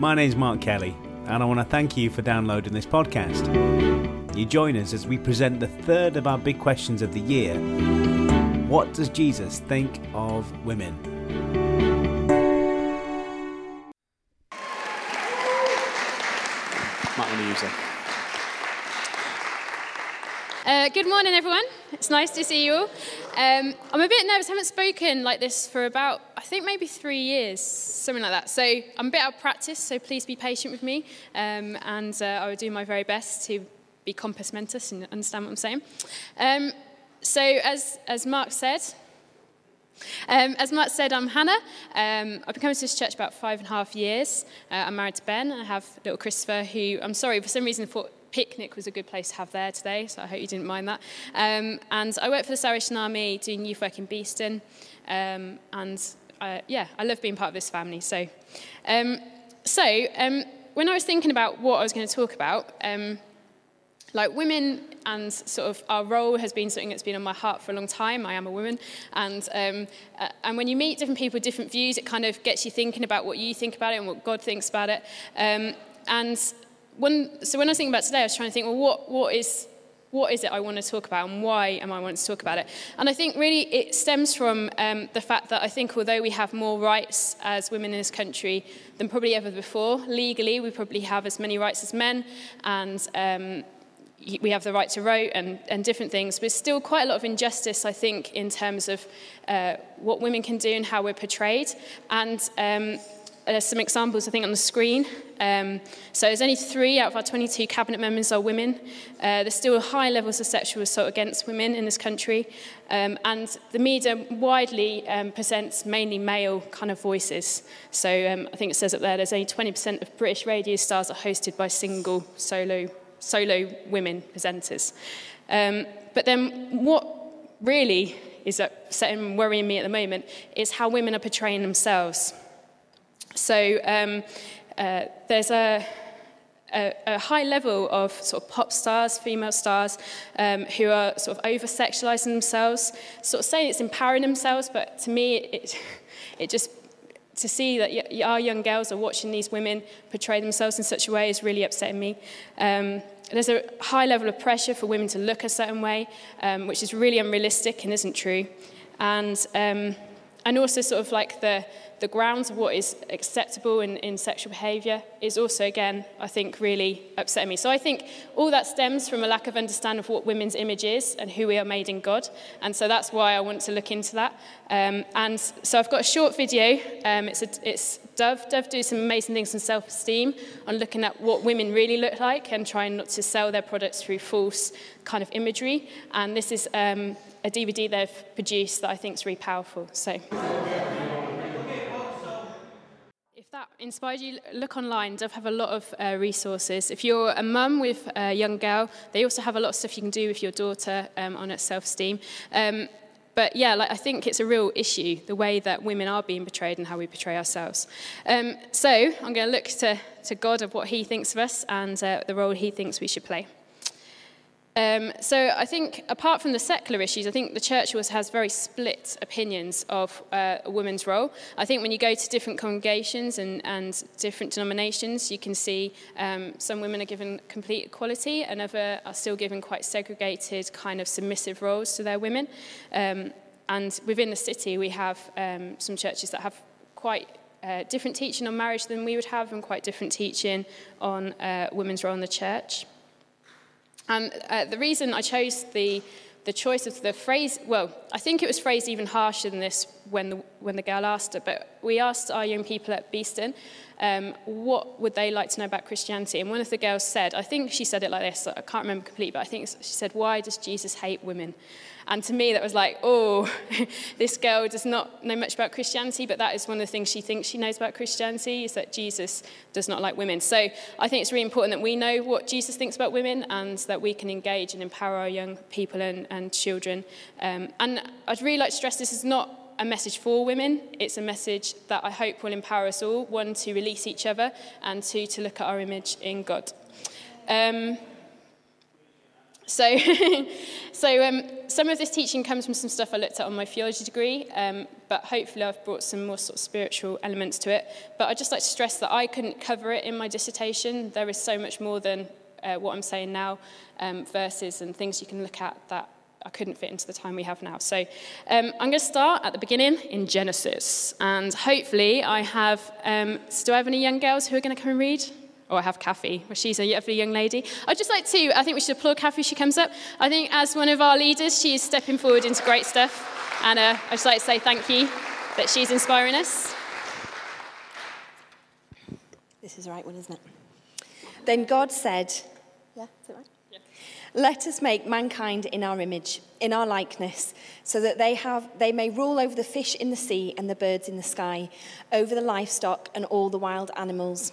My name's Mark Kelly, and I want to thank you for downloading this podcast. You join us as we present the third of our big questions of the year What does Jesus think of women? Might want to use it. Uh, good morning, everyone. It's nice to see you all. Um, I'm a bit nervous. I haven't spoken like this for about, I think, maybe three years, something like that. So I'm a bit out of practice, so please be patient with me. Um, and uh, I will do my very best to be compos mentis and understand what I'm saying. Um, so, as, as Mark said, um, as Mark said, I'm Hannah. Um, I've been coming to this church about five and a half years. Uh, I'm married to Ben. I have little Christopher, who I'm sorry, for some reason thought picnic was a good place to have there today, so I hope you didn't mind that. Um, and I work for the Salvation Army doing youth work in Beeston. Um, and uh, yeah, I love being part of this family. So, um, so um, when I was thinking about what I was going to talk about, um, like women and sort of our role has been something that's been on my heart for a long time. I am a woman, and um, uh, and when you meet different people with different views, it kind of gets you thinking about what you think about it and what God thinks about it. Um, and when, so when I was thinking about today, I was trying to think, well, what, what is what is it I want to talk about and why am I wanting to talk about it? And I think really it stems from um, the fact that I think although we have more rights as women in this country than probably ever before, legally we probably have as many rights as men and um, we have the right to vote and, and different things, but still quite a lot of injustice, I think, in terms of uh, what women can do and how we're portrayed. And um, there's some examples, I think, on the screen. Um, so there's only three out of our 22 cabinet members are women. Uh, there's still high levels of sexual assault against women in this country. Um, and the media widely um, presents mainly male kind of voices. So um, I think it says up there, there's only 20% of British radio stars are hosted by single solo, solo women presenters. Um, but then what really is upsetting and worrying me at the moment is how women are portraying themselves. So um, uh, there's a, a, a, high level of sort of pop stars, female stars, um, who are sort of over sexualizing themselves, sort of saying it's empowering themselves, but to me, it, it just to see that our young girls are watching these women portray themselves in such a way is really upsetting me. Um, there's a high level of pressure for women to look a certain way, um, which is really unrealistic and isn't true. And, um, and also sort of like the, the grounds of what is acceptable in, in sexual behaviour is also, again, I think, really upsetting me. So I think all that stems from a lack of understanding of what women's image is and who we are made in God. And so that's why I want to look into that. Um, and so I've got a short video. Um, it's, a, it's Dove. Dove do some amazing things in self-esteem on looking at what women really look like and trying not to sell their products through false kind of imagery. And this is um, a DVD they've produced that I think is really powerful. So that inspired you, look online. Dove have a lot of uh, resources. If you're a mum with a young girl, they also have a lot of stuff you can do with your daughter um, on self-esteem. Um, but yeah, like, I think it's a real issue, the way that women are being portrayed and how we portray ourselves. Um, so I'm going to look to, to God of what he thinks of us and uh, the role he thinks we should play. Um, so I think, apart from the secular issues, I think the church has very split opinions of uh, a woman's role. I think when you go to different congregations and, and different denominations, you can see um, some women are given complete equality and other are still given quite segregated, kind of submissive roles to their women. Um, and within the city, we have um, some churches that have quite uh, different teaching on marriage than we would have and quite different teaching on uh, women's role in the church. And uh, the reason I chose the, the choice of the phrase, well, I think it was phrased even harsher than this when the, when the girl asked it, but we asked our young people at Beeston um, what would they like to know about Christianity. And one of the girls said, I think she said it like this, I can't remember completely, but I think she said, Why does Jesus hate women? And to me, that was like, oh, this girl does not know much about Christianity, but that is one of the things she thinks she knows about Christianity is that Jesus does not like women. So I think it's really important that we know what Jesus thinks about women and that we can engage and empower our young people and, and children. Um, and I'd really like to stress this is not a message for women. It's a message that I hope will empower us all, one, to release each other, and two, to look at our image in God. Um, So, so um, some of this teaching comes from some stuff I looked at on my theology degree, um, but hopefully I've brought some more sort of spiritual elements to it. But I'd just like to stress that I couldn't cover it in my dissertation. There is so much more than uh, what I'm saying now, um, verses and things you can look at that I couldn't fit into the time we have now. So um, I'm going to start at the beginning in Genesis. And hopefully I have, um, do I have any young girls who are going to come and read? I have Kathy. Well, she's a lovely young lady. I'd just like to, I think we should applaud Kathy she comes up. I think as one of our leaders, she is stepping forward into great stuff. And uh, I'd just like to say thank you that she's inspiring us. This is the right one, isn't it? Then God said, Yeah, is it right? Yeah. Let us make mankind in our image, in our likeness, so that they, have, they may rule over the fish in the sea and the birds in the sky, over the livestock and all the wild animals,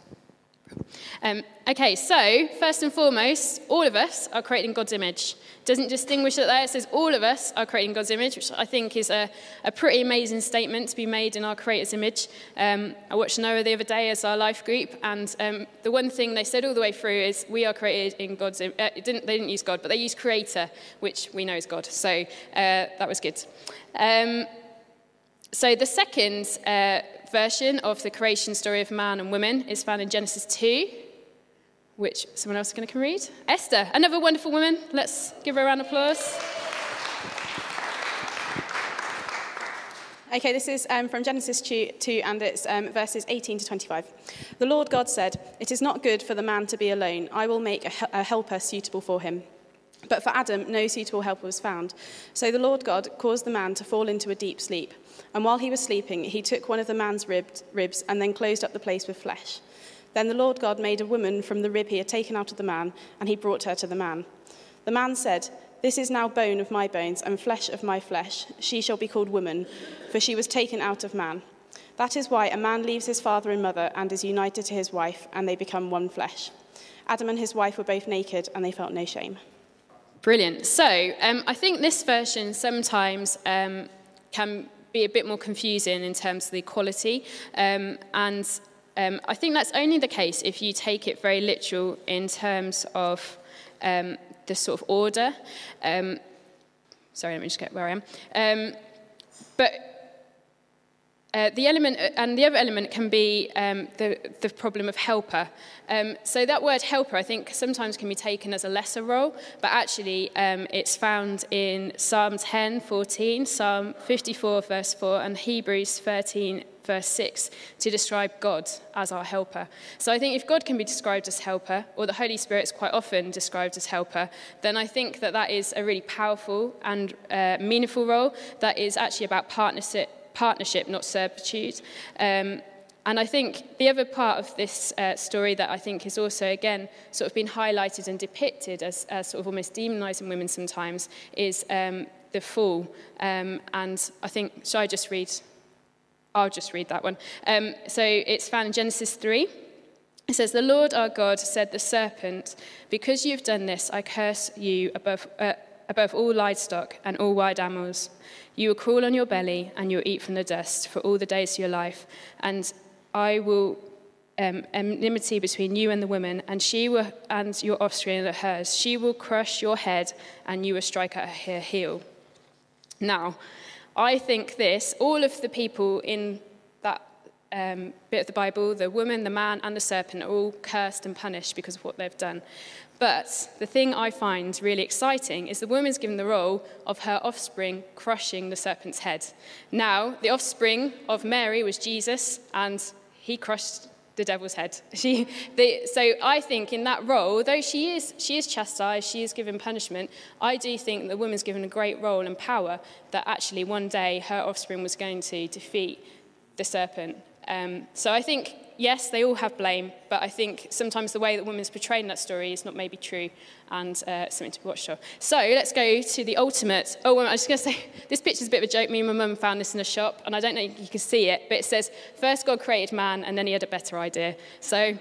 Um, okay, so first and foremost, all of us are creating God's image. Doesn't distinguish it there, it says all of us are creating God's image, which I think is a, a pretty amazing statement to be made in our Creator's image. Um, I watched Noah the other day as our life group, and um, the one thing they said all the way through is we are created in God's image. Uh, didn't, they didn't use God, but they used Creator, which we know is God. So uh, that was good. Um, so the second uh, version of the creation story of man and woman is found in Genesis 2, which someone else is going to come read. Esther, another wonderful woman. Let's give her a round of applause. Okay, this is um, from Genesis 2, 2 and it's um, verses 18 to 25. The Lord God said, It is not good for the man to be alone. I will make a, a helper suitable for him. But for Adam, no suitable helper was found. So the Lord God caused the man to fall into a deep sleep. And while he was sleeping, he took one of the man's ribbed, ribs and then closed up the place with flesh. Then the Lord God made a woman from the rib he had taken out of the man, and he brought her to the man. The man said, This is now bone of my bones and flesh of my flesh. She shall be called woman, for she was taken out of man. That is why a man leaves his father and mother and is united to his wife, and they become one flesh. Adam and his wife were both naked, and they felt no shame. Brilliant. So um, I think this version sometimes um, can be a bit more confusing in terms of the quality. Um, and um, I think that's only the case if you take it very literal in terms of um, the sort of order. Um, sorry, let me just get where I am. But uh, the element, uh, and the other element can be um, the, the problem of helper. Um, so that word helper, I think, sometimes can be taken as a lesser role, but actually um, it's found in Psalm 10, 14, Psalm 54, verse 4, and Hebrews 13, verse 6, to describe God as our helper. So I think if God can be described as helper, or the Holy Spirit is quite often described as helper, then I think that that is a really powerful and uh, meaningful role that is actually about partnership partnership, not servitude. Um, and I think the other part of this uh, story that I think is also, again, sort of been highlighted and depicted as, as sort of almost demonizing women sometimes is um, the fall. Um, and I think, shall I just read? I'll just read that one. Um, so it's found in Genesis 3. It says, The Lord our God said, The serpent, because you've done this, I curse you above, uh, above all livestock and all wild animals. You will crawl on your belly, and you'll eat from the dust for all the days of your life. And I will um, enmity between you and the woman, and she will, and your offspring and hers. She will crush your head, and you will strike at her heel. Now, I think this, all of the people in that um, bit of the Bible, the woman, the man, and the serpent, are all cursed and punished because of what they've done. But the thing I find really exciting is the woman's given the role of her offspring crushing the serpent's head. Now, the offspring of Mary was Jesus, and he crushed the devil's head. She, the, so I think in that role, though she is, she is chastised, she is given punishment, I do think the woman's given a great role and power that actually one day her offspring was going to defeat the serpent. Um, so I think yes, they all have blame, but I think sometimes the way that women's portrayed in that story is not maybe true and uh, something to be watched for. So let's go to the ultimate. Oh, I was just going to say, this picture's a bit of a joke. Me and my mum found this in a shop, and I don't know if you can see it, but it says, first God created man, and then he had a better idea. So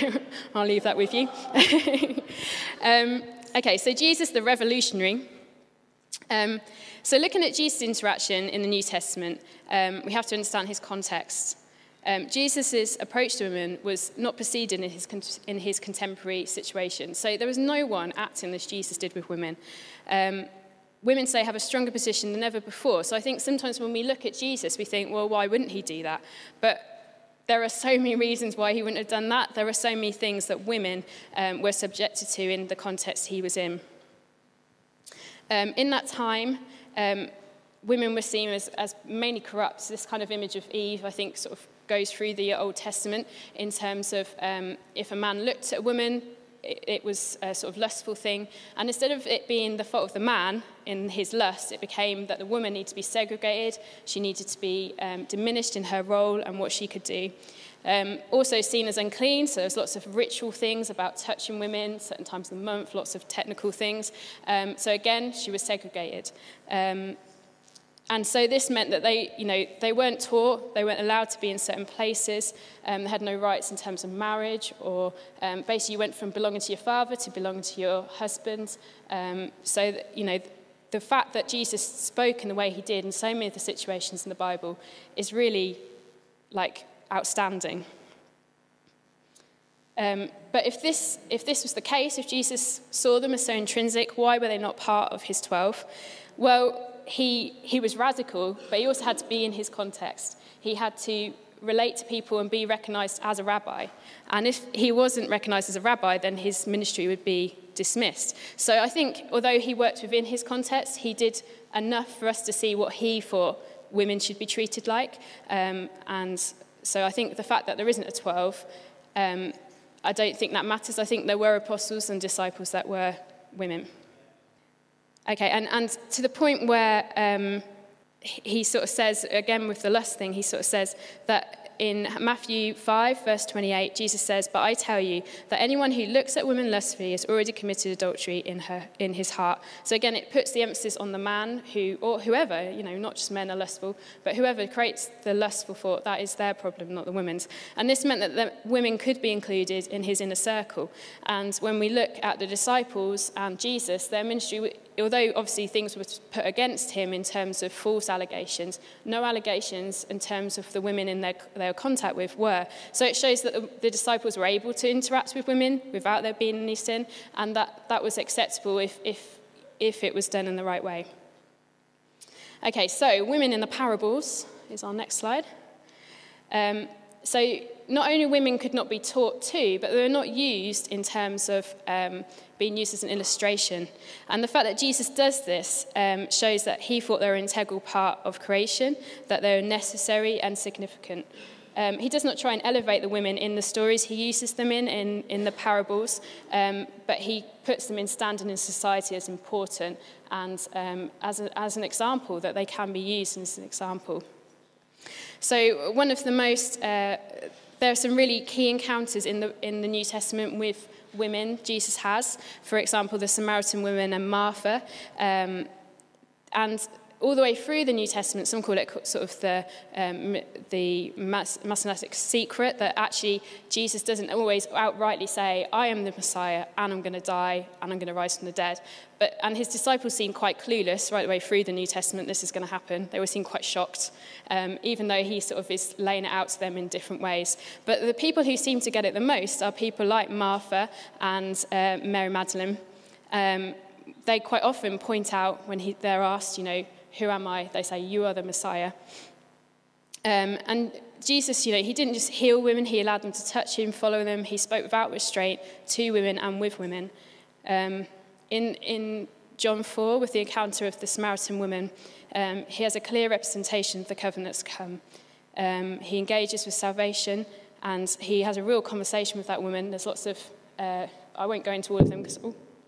I'll leave that with you. um, okay, so Jesus the revolutionary. Um, so looking at Jesus' interaction in the New Testament, um, we have to understand his context. Um, Jesus' approach to women was not preceded in his, in his contemporary situation. So there was no one acting as Jesus did with women. Um, women say have a stronger position than ever before. So I think sometimes when we look at Jesus, we think, well, why wouldn't he do that? But there are so many reasons why he wouldn't have done that. There are so many things that women um, were subjected to in the context he was in. Um, in that time, um, women were seen as, as mainly corrupt. This kind of image of Eve, I think, sort of goes through the Old Testament in terms of um, if a man looked at a woman, it, it was a sort of lustful thing. And instead of it being the fault of the man in his lust, it became that the woman needed to be segregated, she needed to be um, diminished in her role and what she could do. Um, also seen as unclean, so there's lots of ritual things about touching women, certain times of the month, lots of technical things. Um, so again, she was segregated. Um, and so this meant that they, you know, they weren't taught, they weren't allowed to be in certain places, um, they had no rights in terms of marriage, or um, basically you went from belonging to your father to belonging to your husband. Um, so, that, you know, the fact that Jesus spoke in the way he did in so many of the situations in the Bible is really, like, outstanding. Um, but if this, if this was the case, if Jesus saw them as so intrinsic, why were they not part of his 12? Well, he, he was radical, but he also had to be in his context. He had to relate to people and be recognized as a rabbi. And if he wasn't recognized as a rabbi, then his ministry would be dismissed. So I think, although he worked within his context, he did enough for us to see what he thought women should be treated like. Um, and so I think the fact that there isn't a 12, um, I don't think that matters. I think there were apostles and disciples that were women. Okay, and, and to the point where um, he sort of says, again with the lust thing, he sort of says that in Matthew 5, verse 28, Jesus says, But I tell you that anyone who looks at women lustfully has already committed adultery in, her, in his heart. So again, it puts the emphasis on the man who, or whoever, you know, not just men are lustful, but whoever creates the lustful thought, that is their problem, not the women's. And this meant that the women could be included in his inner circle. And when we look at the disciples and Jesus, their ministry although obviously things were put against him in terms of false allegations, no allegations in terms of the women in their, their contact with were. So it shows that the, the disciples were able to interact with women without there being any sin, and that, that was acceptable if, if, if it was done in the right way. Okay, so women in the parables is our next slide. Um, so not only women could not be taught to, but they were not used in terms of um, being used as an illustration. And the fact that Jesus does this um, shows that he thought they were an integral part of creation, that they were necessary and significant. Um, he does not try and elevate the women in the stories he uses them in, in, in the parables, um, but he puts them in standing in society as important and um, as, a, as an example, that they can be used as an example. So, one of the most, uh, there are some really key encounters in the, in the New Testament with women Jesus has. For example, the Samaritan woman and Martha. Um, and all the way through the New Testament, some call it sort of the, um, the messianic secret that actually Jesus doesn't always outrightly say, I am the Messiah and I'm going to die and I'm going to rise from the dead. But, and his disciples seem quite clueless right the way through the New Testament, this is going to happen. They all seem quite shocked, um, even though he sort of is laying it out to them in different ways. But the people who seem to get it the most are people like Martha and uh, Mary Magdalene. Um, they quite often point out when he, they're asked, you know, who am I? They say, You are the Messiah. Um, and Jesus, you know, he didn't just heal women, he allowed them to touch him, follow them. He spoke without restraint to women and with women. Um, in, in John 4, with the encounter of the Samaritan woman, um, he has a clear representation of the covenants come. Um, he engages with salvation and he has a real conversation with that woman. There's lots of, uh, I won't go into all of them because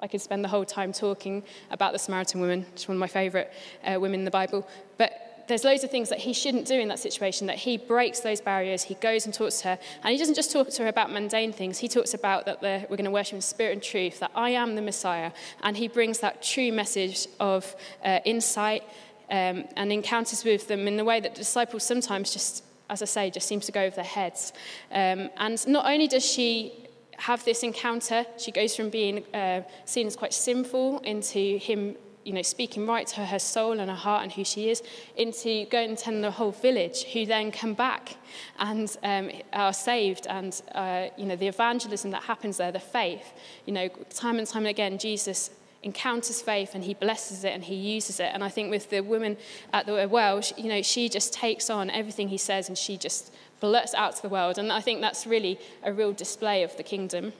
I could spend the whole time talking about the Samaritan woman, just one of my favourite uh, women in the Bible. But there's loads of things that he shouldn't do in that situation, that he breaks those barriers, he goes and talks to her. And he doesn't just talk to her about mundane things, he talks about that we're going to worship in spirit and truth, that I am the Messiah. And he brings that true message of uh, insight um, and encounters with them in the way that the disciples sometimes just, as I say, just seems to go over their heads. Um, and not only does she have this encounter, she goes from being uh, seen as quite sinful into him you know, speaking right to her soul and her heart and who she is, into going and telling the whole village, who then come back and um, are saved. And, uh, you know, the evangelism that happens there, the faith, you know, time and time again, Jesus encounters faith and he blesses it and he uses it. And I think with the woman at the well, you know, she just takes on everything he says and she just blurts out to the world. And I think that's really a real display of the kingdom.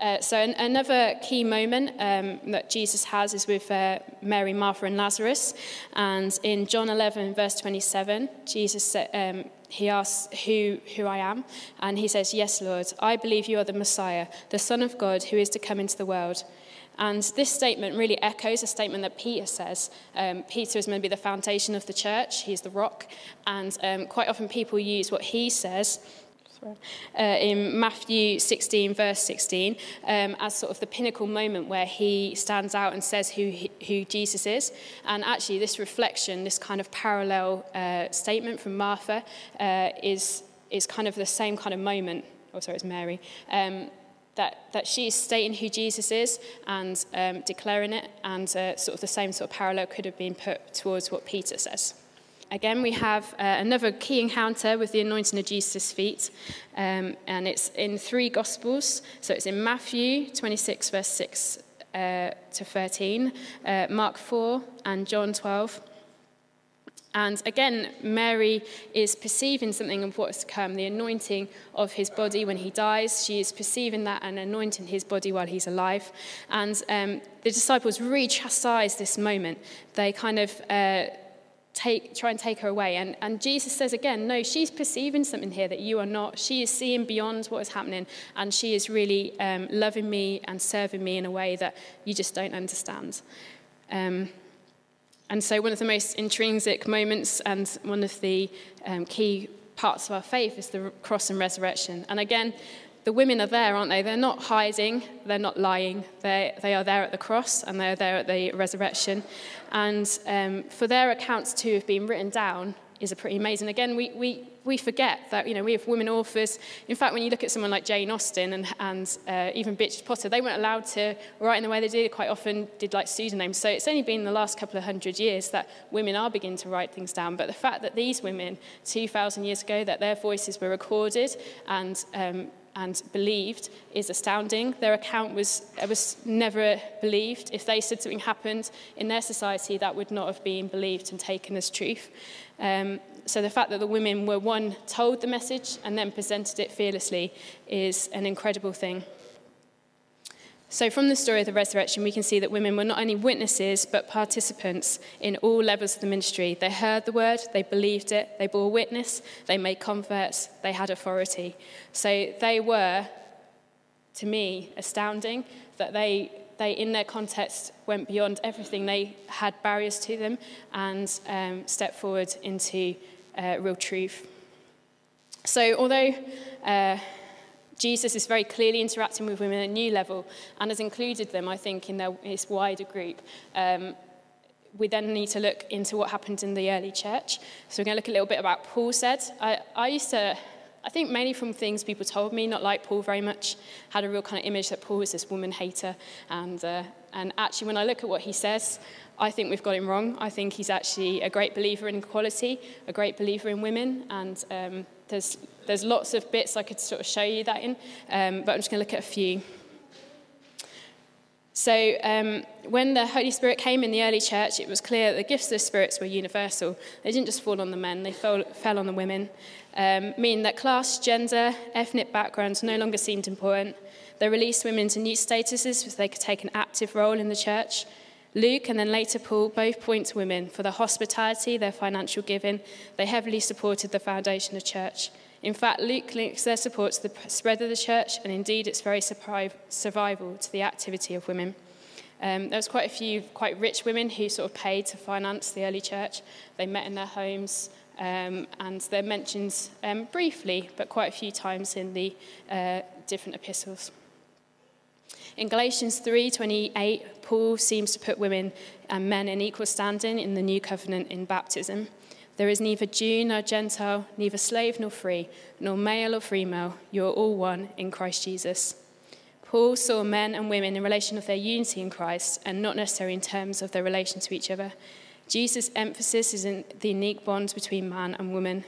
Uh, so an, another key moment um, that Jesus has is with uh, Mary, Martha, and Lazarus. And in John 11, verse 27, Jesus um, he asks who, who I am, and he says, Yes, Lord, I believe you are the Messiah, the Son of God who is to come into the world. And this statement really echoes a statement that Peter says. Um, Peter is maybe the foundation of the church, he's the rock, and um, quite often people use what he says uh, in Matthew 16, verse 16, um, as sort of the pinnacle moment where he stands out and says who, who Jesus is. And actually, this reflection, this kind of parallel uh, statement from Martha, uh, is, is kind of the same kind of moment. Oh, sorry, it's Mary. Um, that, that she's stating who Jesus is and um, declaring it, and uh, sort of the same sort of parallel could have been put towards what Peter says. Again, we have uh, another key encounter with the anointing of Jesus' feet, um, and it's in three Gospels. So it's in Matthew 26, verse 6 uh, to 13, uh, Mark 4, and John 12. And again, Mary is perceiving something of what's to come, the anointing of his body when he dies. She is perceiving that and anointing his body while he's alive. And um, the disciples really chastise this moment. They kind of uh, take, try and take her away. And, and Jesus says again, no, she's perceiving something here that you are not. She is seeing beyond what is happening, and she is really um, loving me and serving me in a way that you just don't understand. Um, and so, one of the most intrinsic moments and one of the um, key parts of our faith is the cross and resurrection. And again, the women are there, aren't they? They're not hiding, they're not lying. They, they are there at the cross and they're there at the resurrection. And um, for their accounts to have been written down is pretty amazing. Again, we, we, we forget that, you know, we have women authors. In fact, when you look at someone like Jane Austen and, and uh, even Beatrice Potter, they weren't allowed to write in the way they did, quite often did like pseudonyms. So it's only been the last couple of hundred years that women are beginning to write things down. But the fact that these women, 2,000 years ago, that their voices were recorded and um, and believed is astounding. Their account was, was never believed. If they said something happened in their society, that would not have been believed and taken as truth. Um, so the fact that the women were one told the message and then presented it fearlessly is an incredible thing. So, from the story of the resurrection, we can see that women were not only witnesses, but participants in all levels of the ministry. They heard the word, they believed it, they bore witness, they made converts, they had authority. So, they were, to me, astounding that they, they in their context, went beyond everything. They had barriers to them and um, stepped forward into uh, real truth. So, although uh, Jesus is very clearly interacting with women at a new level and has included them, I think, in their, his wider group. Um, we then need to look into what happened in the early church. So we're going to look a little bit about Paul said. I, I used to, I think mainly from things people told me, not like Paul very much, had a real kind of image that Paul was this woman hater. And, uh, and actually, when I look at what he says, I think we've got him wrong. I think he's actually a great believer in equality, a great believer in women, and um, there's, there's lots of bits I could sort of show you that in, um, but I'm just going to look at a few. So, um, when the Holy Spirit came in the early church, it was clear that the gifts of the spirits were universal. They didn't just fall on the men, they fell, fell on the women, um, meaning that class, gender, ethnic backgrounds no longer seemed important. They released women into new statuses so they could take an active role in the church. Luke and then later Paul both point to women for their hospitality, their financial giving. They heavily supported the foundation of church. In fact, Luke links their support to the spread of the church and indeed its very survival to the activity of women. Um, there was quite a few quite rich women who sort of paid to finance the early church. They met in their homes, um, and they're mentioned um, briefly, but quite a few times in the uh, different epistles. In Galatians 3:28, Paul seems to put women and men in equal standing in the new covenant in baptism. There is neither Jew nor Gentile, neither slave nor free, nor male or female. You are all one in Christ Jesus. Paul saw men and women in relation of their unity in Christ and not necessarily in terms of their relation to each other. Jesus' emphasis is in the unique bond between man and woman,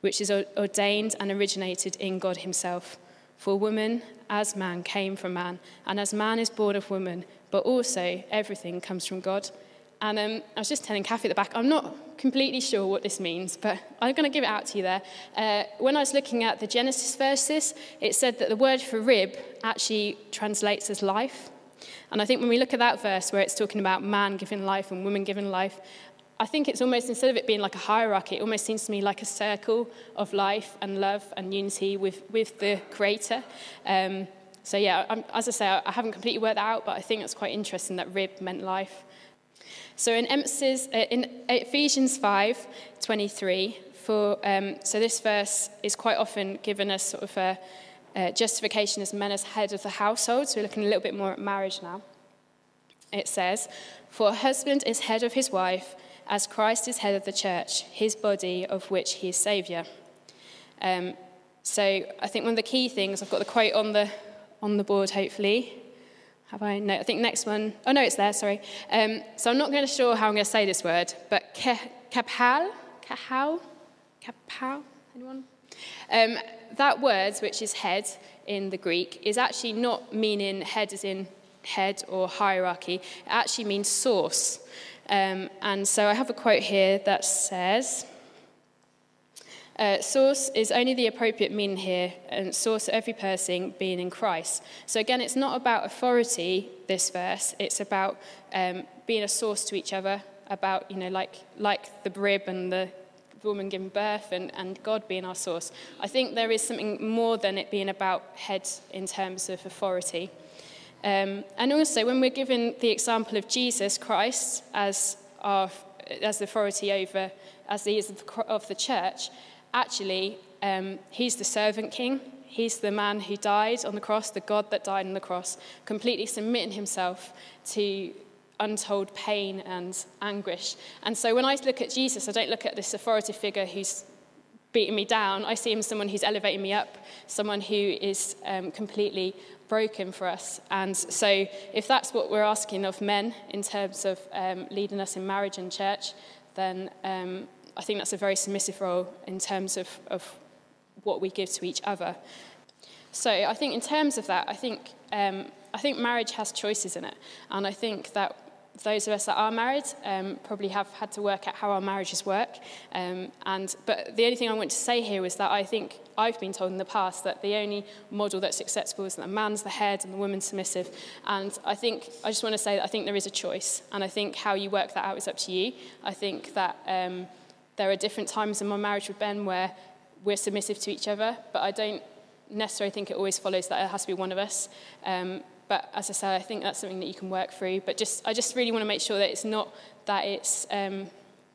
which is ordained and originated in God Himself. For woman, as man, came from man, and as man is born of woman, but also everything comes from God. And um, I was just telling Kathy at the back, I'm not completely sure what this means, but I'm going to give it out to you there. Uh, when I was looking at the Genesis verses, it said that the word for rib actually translates as life. And I think when we look at that verse where it's talking about man giving life and woman giving life, I think it's almost, instead of it being like a hierarchy, it almost seems to me like a circle of life and love and unity with, with the Creator. Um, so, yeah, I'm, as I say, I haven't completely worked that out, but I think it's quite interesting that rib meant life. So in, emphasis, uh, in Ephesians 5 23, for, um, so this verse is quite often given as sort of a, justification as men as head of the household. So we're looking a little bit more at marriage now. It says, For a husband is head of his wife, as Christ is head of the church, his body, of which he is Saviour. Um, so I think one of the key things, I've got the quote on the, on the board, hopefully. Have I? No, I think next one. Oh, no, it's there, sorry. Um, so I'm not going to sure how I'm going to say this word, but kaphal, kahal, kapal, anyone? Um, that word, which is head in the Greek, is actually not meaning head as in head or hierarchy. It actually means source. Um, and so I have a quote here that says, uh, source is only the appropriate meaning here, and source of every person being in Christ. So again, it's not about authority, this verse. It's about um, being a source to each other, about, you know, like, like the rib and the woman giving birth and, and God being our source. I think there is something more than it being about head in terms of authority. Um, and also, when we're given the example of Jesus Christ as, our, as authority over, as he is of the church, actually, um, he's the servant king. He's the man who died on the cross, the God that died on the cross, completely submitting himself to untold pain and anguish. And so when I look at Jesus, I don't look at this authoritative figure who's beating me down. I see him as someone who's elevating me up, someone who is um, completely broken for us. And so, if that's what we're asking of men in terms of um, leading us in marriage and church, then um, I think that's a very submissive role in terms of, of what we give to each other. So I think in terms of that, I think, um, I think marriage has choices in it. And I think that those of us that are married um, probably have had to work out how our marriages work. Um, and, but the only thing I want to say here is that I think I've been told in the past that the only model that's acceptable is that the man's the head and the woman's submissive. And I think, I just want to say that I think there is a choice. And I think how you work that out is up to you. I think that um, there are different times in my marriage with Ben where we're submissive to each other, but I don't necessarily think it always follows that it has to be one of us. Um, but as I say, I think that's something that you can work through. But just, I just really want to make sure that it's not that it's, um,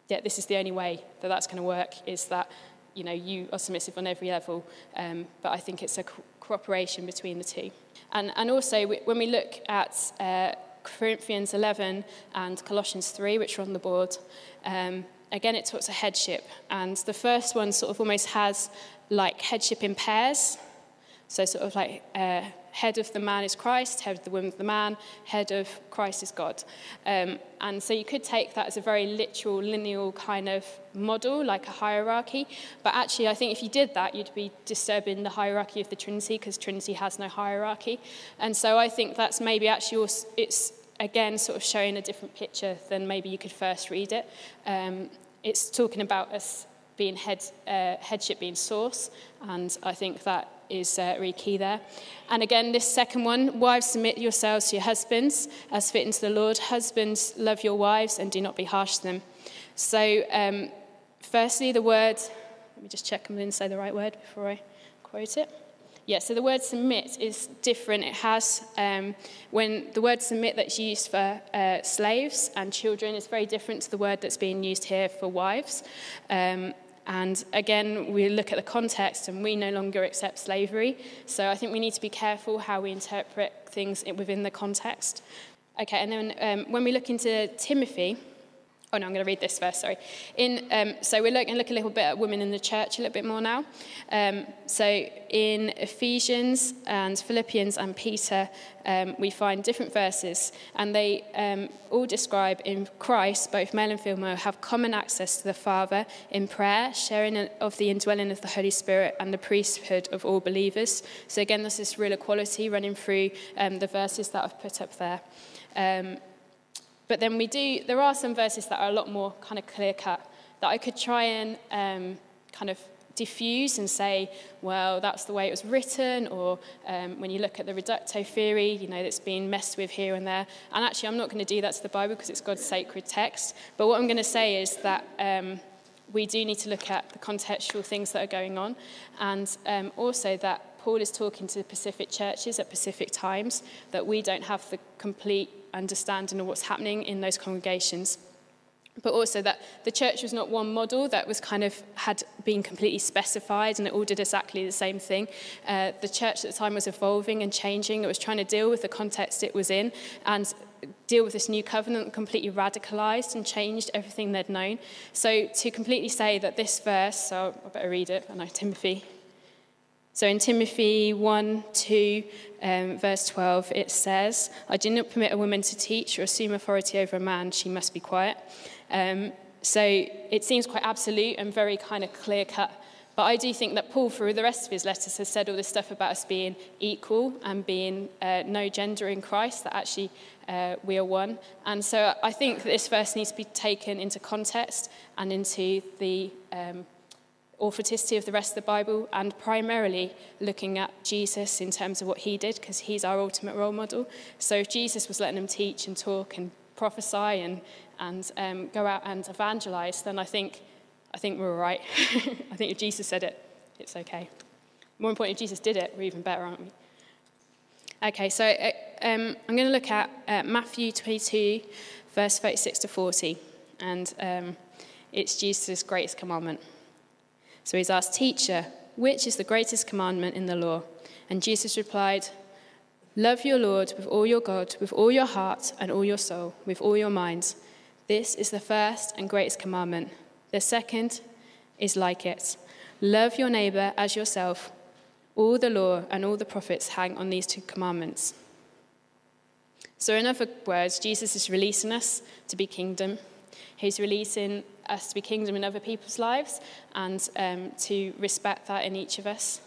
yeah, this is the only way that that's going to work, is that, you know, you are submissive on every level. Um, but I think it's a co- cooperation between the two. And, and also, we, when we look at uh, Corinthians 11 and Colossians 3, which are on the board, um, again, it talks of headship. And the first one sort of almost has like headship in pairs. So, sort of like uh, head of the man is Christ, head of the woman is the man, head of Christ is God. Um, and so you could take that as a very literal, lineal kind of model, like a hierarchy. But actually, I think if you did that, you'd be disturbing the hierarchy of the Trinity because Trinity has no hierarchy. And so I think that's maybe actually also, it's again sort of showing a different picture than maybe you could first read it. Um, it's talking about us being head, uh, headship being source, and I think that is uh, really key there. And again, this second one wives, submit yourselves to your husbands as fit into the Lord. Husbands, love your wives and do not be harsh to them. So, um, firstly, the word, let me just check I'm going to say the right word before I quote it. Yeah, so the word submit is different. It has, um, when the word submit that's used for uh, slaves and children is very different to the word that's being used here for wives. Um, and again, we look at the context and we no longer accept slavery. So I think we need to be careful how we interpret things within the context. Okay, and then um, when we look into Timothy, Oh no, I'm going to read this verse, sorry. In, um, so we're to look a little bit at women in the church a little bit more now. Um, so in Ephesians and Philippians and Peter, um, we find different verses, and they um, all describe in Christ, both male and female, have common access to the Father in prayer, sharing of the indwelling of the Holy Spirit, and the priesthood of all believers. So again, there's this real equality running through um, the verses that I've put up there. But then we do, there are some verses that are a lot more kind of clear cut that I could try and um, kind of diffuse and say, well, that's the way it was written, or um, when you look at the reducto theory, you know, that's been messed with here and there. And actually, I'm not going to do that to the Bible because it's God's sacred text. But what I'm going to say is that um, we do need to look at the contextual things that are going on, and um, also that Paul is talking to the Pacific churches at specific times, that we don't have the complete understanding of what's happening in those congregations. But also that the church was not one model that was kind of had been completely specified and it all did exactly the same thing. Uh, the church at the time was evolving and changing. It was trying to deal with the context it was in and deal with this new covenant completely radicalized and changed everything they'd known. So to completely say that this verse, so I better read it, I know Timothy so in Timothy 1 2, um, verse 12, it says, I do not permit a woman to teach or assume authority over a man, she must be quiet. Um, so it seems quite absolute and very kind of clear cut. But I do think that Paul, through the rest of his letters, has said all this stuff about us being equal and being uh, no gender in Christ, that actually uh, we are one. And so I think this verse needs to be taken into context and into the um, authenticity of the rest of the Bible and primarily looking at Jesus in terms of what he did because he's our ultimate role model. So if Jesus was letting them teach and talk and prophesy and, and um, go out and evangelize, then I think, I think we're all right. I think if Jesus said it, it's okay. More importantly, if Jesus did it, we're even better, aren't we? Okay, so uh, um, I'm going to look at uh, Matthew 22, verse 36 to 40, and um, it's Jesus' greatest commandment. So he's asked, Teacher, which is the greatest commandment in the law? And Jesus replied, Love your Lord with all your God, with all your heart and all your soul, with all your mind. This is the first and greatest commandment. The second is like it love your neighbor as yourself. All the law and all the prophets hang on these two commandments. So, in other words, Jesus is releasing us to be kingdom. He's releasing us to be kingdom in other people's lives and um, to respect that in each of us.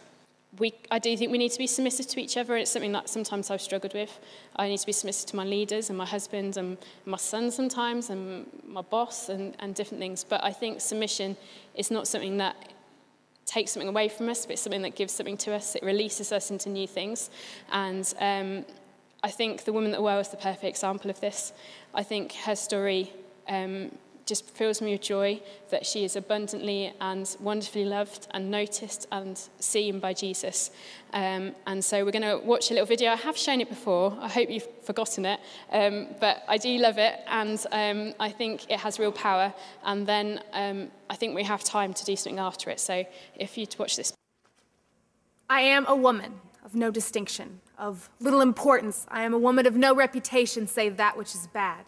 We, I do think we need to be submissive to each other. It's something that sometimes I've struggled with. I need to be submissive to my leaders and my husband and my son sometimes and my boss and, and different things. But I think submission is not something that takes something away from us, but it's something that gives something to us. It releases us into new things. And um, I think the woman at the well is the perfect example of this. I think her story um, just fills me with joy that she is abundantly and wonderfully loved and noticed and seen by Jesus. Um, and so we're going to watch a little video. I have shown it before. I hope you've forgotten it. Um, but I do love it. And um, I think it has real power. And then um, I think we have time to do something after it. So if you'd watch this. I am a woman of no distinction, of little importance. I am a woman of no reputation save that which is bad.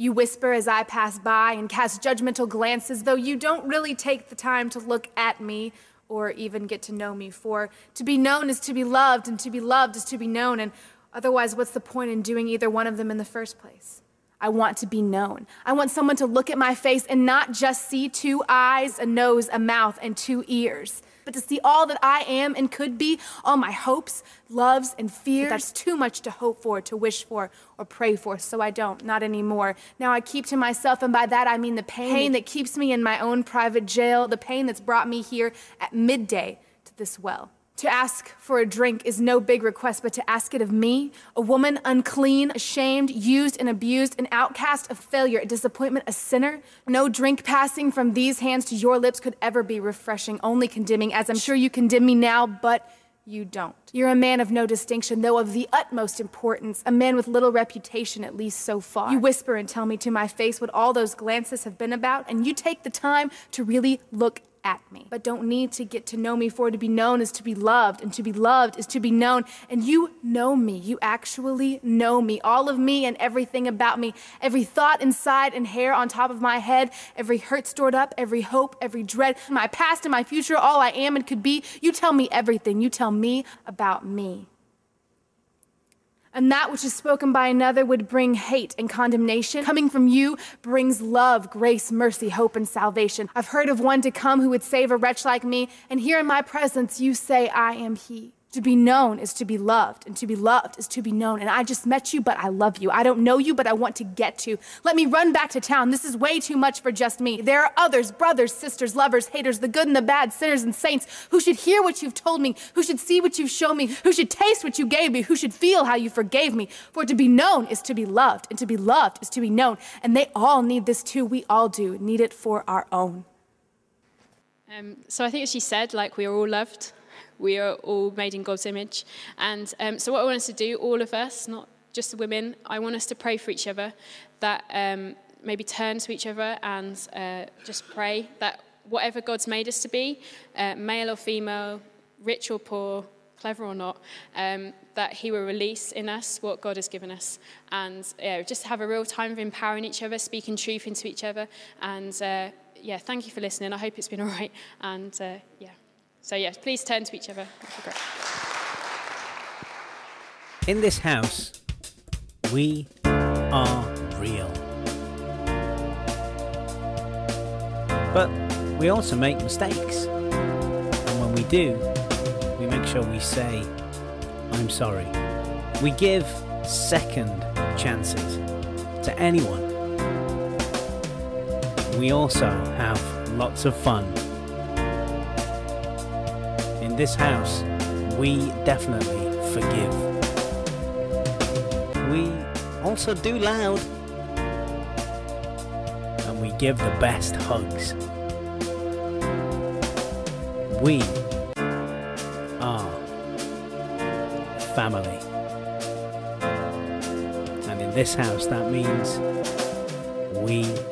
You whisper as I pass by and cast judgmental glances, though you don't really take the time to look at me or even get to know me. For to be known is to be loved, and to be loved is to be known. And otherwise, what's the point in doing either one of them in the first place? I want to be known. I want someone to look at my face and not just see two eyes, a nose, a mouth, and two ears but to see all that I am and could be, all my hopes, loves, and fears. That's too much to hope for, to wish for, or pray for, so I don't, not anymore. Now I keep to myself, and by that I mean the pain, pain that keeps me in my own private jail, the pain that's brought me here at midday to this well. To ask for a drink is no big request, but to ask it of me, a woman unclean, ashamed, used and abused, an outcast, a failure, a disappointment, a sinner, no drink passing from these hands to your lips could ever be refreshing, only condemning, as I'm sure you condemn me now, but you don't. You're a man of no distinction, though of the utmost importance, a man with little reputation, at least so far. You whisper and tell me to my face what all those glances have been about, and you take the time to really look at me, but don't need to get to know me, for to be known is to be loved, and to be loved is to be known. And you know me. You actually know me. All of me and everything about me. Every thought inside and hair on top of my head, every hurt stored up, every hope, every dread, my past and my future, all I am and could be. You tell me everything. You tell me about me and that which is spoken by another would bring hate and condemnation. Coming from you brings love, grace, mercy, hope, and salvation. I've heard of one to come who would save a wretch like me, and here in my presence you say, I am he. To be known is to be loved, and to be loved is to be known. And I just met you, but I love you. I don't know you, but I want to get to. Let me run back to town. This is way too much for just me. There are others, brothers, sisters, lovers, haters, the good and the bad, sinners and saints, who should hear what you've told me, who should see what you've shown me, who should taste what you gave me, who should feel how you forgave me. For to be known is to be loved, and to be loved is to be known. And they all need this too. We all do need it for our own. Um, so I think as she said, like we are all loved we are all made in God's image. And um, so, what I want us to do, all of us, not just the women, I want us to pray for each other, that um, maybe turn to each other and uh, just pray that whatever God's made us to be, uh, male or female, rich or poor, clever or not, um, that He will release in us what God has given us. And yeah, just have a real time of empowering each other, speaking truth into each other. And uh, yeah, thank you for listening. I hope it's been all right. And uh, yeah. So, yes, please turn to each other. In this house, we are real. But we also make mistakes. And when we do, we make sure we say, I'm sorry. We give second chances to anyone. We also have lots of fun this house, we definitely forgive. We also do loud. And we give the best hugs. We are family. And in this house, that means we.